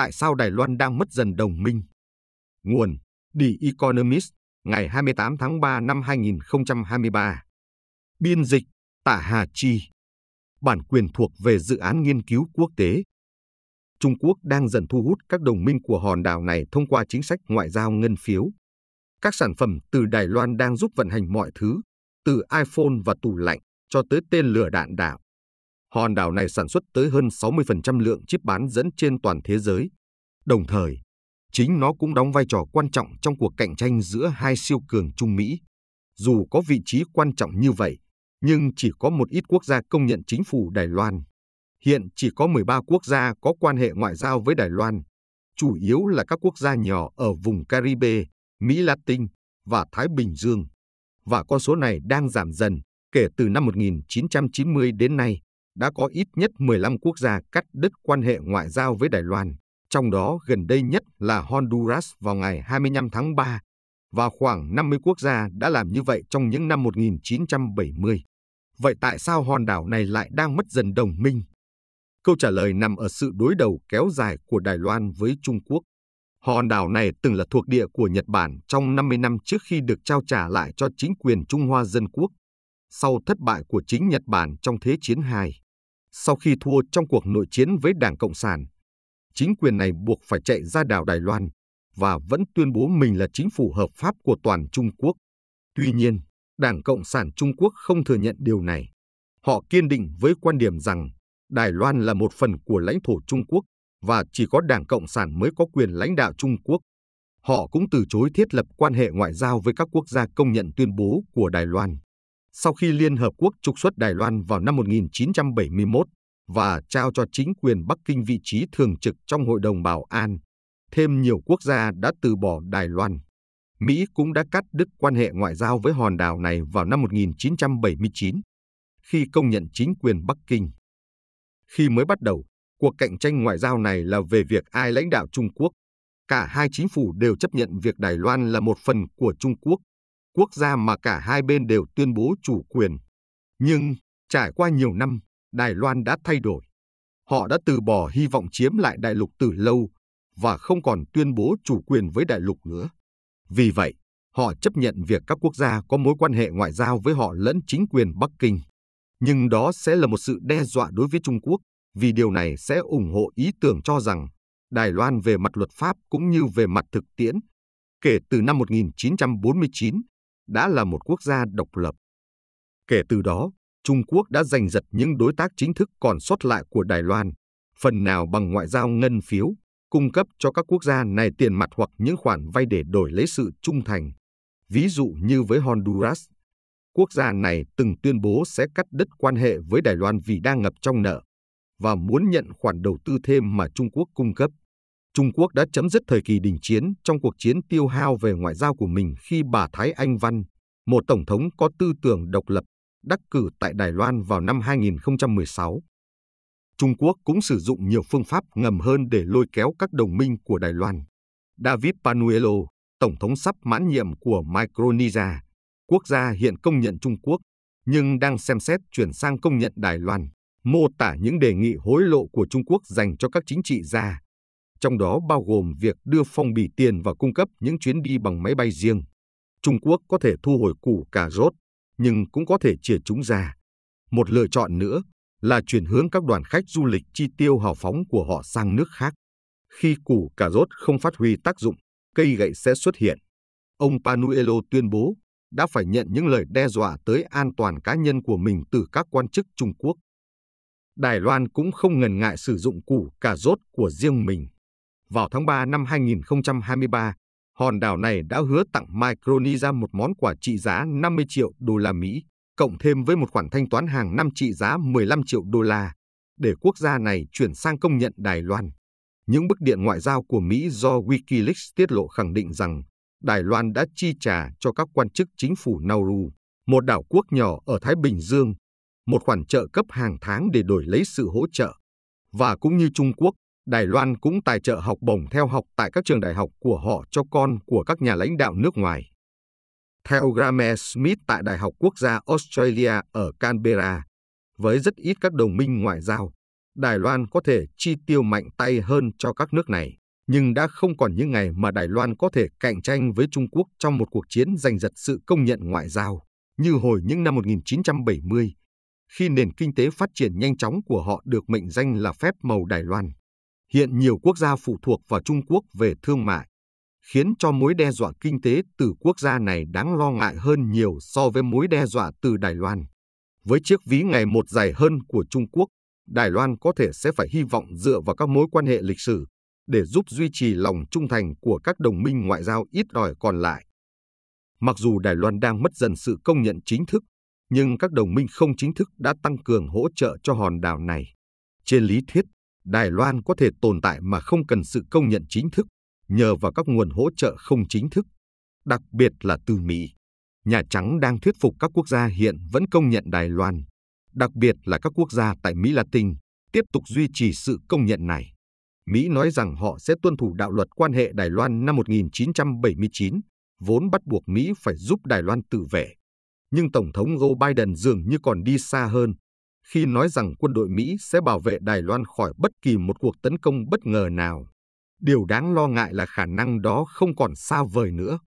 tại sao Đài Loan đang mất dần đồng minh? Nguồn The Economist, ngày 28 tháng 3 năm 2023. Biên dịch Tạ Hà Chi. Bản quyền thuộc về dự án nghiên cứu quốc tế. Trung Quốc đang dần thu hút các đồng minh của hòn đảo này thông qua chính sách ngoại giao ngân phiếu. Các sản phẩm từ Đài Loan đang giúp vận hành mọi thứ, từ iPhone và tủ lạnh cho tới tên lửa đạn đạo. Hòn đảo này sản xuất tới hơn 60% lượng chip bán dẫn trên toàn thế giới. Đồng thời, chính nó cũng đóng vai trò quan trọng trong cuộc cạnh tranh giữa hai siêu cường Trung Mỹ. Dù có vị trí quan trọng như vậy, nhưng chỉ có một ít quốc gia công nhận chính phủ Đài Loan. Hiện chỉ có 13 quốc gia có quan hệ ngoại giao với Đài Loan, chủ yếu là các quốc gia nhỏ ở vùng Caribe, Mỹ Latin và Thái Bình Dương. Và con số này đang giảm dần kể từ năm 1990 đến nay đã có ít nhất 15 quốc gia cắt đứt quan hệ ngoại giao với Đài Loan, trong đó gần đây nhất là Honduras vào ngày 25 tháng 3, và khoảng 50 quốc gia đã làm như vậy trong những năm 1970. Vậy tại sao hòn đảo này lại đang mất dần đồng minh? Câu trả lời nằm ở sự đối đầu kéo dài của Đài Loan với Trung Quốc. Hòn đảo này từng là thuộc địa của Nhật Bản trong 50 năm trước khi được trao trả lại cho chính quyền Trung Hoa Dân Quốc sau thất bại của chính Nhật Bản trong Thế chiến II. Sau khi thua trong cuộc nội chiến với Đảng Cộng sản, chính quyền này buộc phải chạy ra đảo Đài Loan và vẫn tuyên bố mình là chính phủ hợp pháp của toàn Trung Quốc. Tuy nhiên, Đảng Cộng sản Trung Quốc không thừa nhận điều này. Họ kiên định với quan điểm rằng Đài Loan là một phần của lãnh thổ Trung Quốc và chỉ có Đảng Cộng sản mới có quyền lãnh đạo Trung Quốc. Họ cũng từ chối thiết lập quan hệ ngoại giao với các quốc gia công nhận tuyên bố của Đài Loan sau khi Liên Hợp Quốc trục xuất Đài Loan vào năm 1971 và trao cho chính quyền Bắc Kinh vị trí thường trực trong Hội đồng Bảo an, thêm nhiều quốc gia đã từ bỏ Đài Loan. Mỹ cũng đã cắt đứt quan hệ ngoại giao với hòn đảo này vào năm 1979, khi công nhận chính quyền Bắc Kinh. Khi mới bắt đầu, cuộc cạnh tranh ngoại giao này là về việc ai lãnh đạo Trung Quốc. Cả hai chính phủ đều chấp nhận việc Đài Loan là một phần của Trung Quốc quốc gia mà cả hai bên đều tuyên bố chủ quyền. Nhưng, trải qua nhiều năm, Đài Loan đã thay đổi. Họ đã từ bỏ hy vọng chiếm lại đại lục từ lâu và không còn tuyên bố chủ quyền với đại lục nữa. Vì vậy, họ chấp nhận việc các quốc gia có mối quan hệ ngoại giao với họ lẫn chính quyền Bắc Kinh. Nhưng đó sẽ là một sự đe dọa đối với Trung Quốc, vì điều này sẽ ủng hộ ý tưởng cho rằng Đài Loan về mặt luật pháp cũng như về mặt thực tiễn. Kể từ năm 1949, đã là một quốc gia độc lập. Kể từ đó, Trung Quốc đã giành giật những đối tác chính thức còn sót lại của Đài Loan, phần nào bằng ngoại giao ngân phiếu, cung cấp cho các quốc gia này tiền mặt hoặc những khoản vay để đổi lấy sự trung thành. Ví dụ như với Honduras, quốc gia này từng tuyên bố sẽ cắt đứt quan hệ với Đài Loan vì đang ngập trong nợ và muốn nhận khoản đầu tư thêm mà Trung Quốc cung cấp. Trung Quốc đã chấm dứt thời kỳ đình chiến trong cuộc chiến tiêu hao về ngoại giao của mình khi bà Thái Anh Văn, một tổng thống có tư tưởng độc lập, đắc cử tại Đài Loan vào năm 2016. Trung Quốc cũng sử dụng nhiều phương pháp ngầm hơn để lôi kéo các đồng minh của Đài Loan. David Panuelo, tổng thống sắp mãn nhiệm của Micronesia, quốc gia hiện công nhận Trung Quốc, nhưng đang xem xét chuyển sang công nhận Đài Loan, mô tả những đề nghị hối lộ của Trung Quốc dành cho các chính trị gia trong đó bao gồm việc đưa phong bì tiền và cung cấp những chuyến đi bằng máy bay riêng. Trung Quốc có thể thu hồi củ cà rốt, nhưng cũng có thể chia chúng ra. Một lựa chọn nữa là chuyển hướng các đoàn khách du lịch chi tiêu hào phóng của họ sang nước khác. Khi củ cà rốt không phát huy tác dụng, cây gậy sẽ xuất hiện. Ông Panuelo tuyên bố đã phải nhận những lời đe dọa tới an toàn cá nhân của mình từ các quan chức Trung Quốc. Đài Loan cũng không ngần ngại sử dụng củ cà rốt của riêng mình. Vào tháng 3 năm 2023, hòn đảo này đã hứa tặng Micronesia một món quà trị giá 50 triệu đô la Mỹ, cộng thêm với một khoản thanh toán hàng năm trị giá 15 triệu đô la, để quốc gia này chuyển sang công nhận Đài Loan. Những bức điện ngoại giao của Mỹ do Wikileaks tiết lộ khẳng định rằng Đài Loan đã chi trả cho các quan chức chính phủ Nauru, một đảo quốc nhỏ ở Thái Bình Dương, một khoản trợ cấp hàng tháng để đổi lấy sự hỗ trợ. Và cũng như Trung Quốc, Đài Loan cũng tài trợ học bổng theo học tại các trường đại học của họ cho con của các nhà lãnh đạo nước ngoài. Theo Graeme Smith tại Đại học Quốc gia Australia ở Canberra, với rất ít các đồng minh ngoại giao, Đài Loan có thể chi tiêu mạnh tay hơn cho các nước này, nhưng đã không còn những ngày mà Đài Loan có thể cạnh tranh với Trung Quốc trong một cuộc chiến giành giật sự công nhận ngoại giao, như hồi những năm 1970, khi nền kinh tế phát triển nhanh chóng của họ được mệnh danh là phép màu Đài Loan. Hiện nhiều quốc gia phụ thuộc vào Trung Quốc về thương mại, khiến cho mối đe dọa kinh tế từ quốc gia này đáng lo ngại hơn nhiều so với mối đe dọa từ Đài Loan. Với chiếc ví ngày một dài hơn của Trung Quốc, Đài Loan có thể sẽ phải hy vọng dựa vào các mối quan hệ lịch sử để giúp duy trì lòng trung thành của các đồng minh ngoại giao ít ỏi còn lại. Mặc dù Đài Loan đang mất dần sự công nhận chính thức, nhưng các đồng minh không chính thức đã tăng cường hỗ trợ cho hòn đảo này. Trên lý thuyết, Đài Loan có thể tồn tại mà không cần sự công nhận chính thức, nhờ vào các nguồn hỗ trợ không chính thức, đặc biệt là từ Mỹ. Nhà Trắng đang thuyết phục các quốc gia hiện vẫn công nhận Đài Loan, đặc biệt là các quốc gia tại Mỹ Latin, tiếp tục duy trì sự công nhận này. Mỹ nói rằng họ sẽ tuân thủ đạo luật quan hệ Đài Loan năm 1979, vốn bắt buộc Mỹ phải giúp Đài Loan tự vệ. Nhưng Tổng thống Joe Biden dường như còn đi xa hơn, khi nói rằng quân đội Mỹ sẽ bảo vệ Đài Loan khỏi bất kỳ một cuộc tấn công bất ngờ nào. Điều đáng lo ngại là khả năng đó không còn xa vời nữa.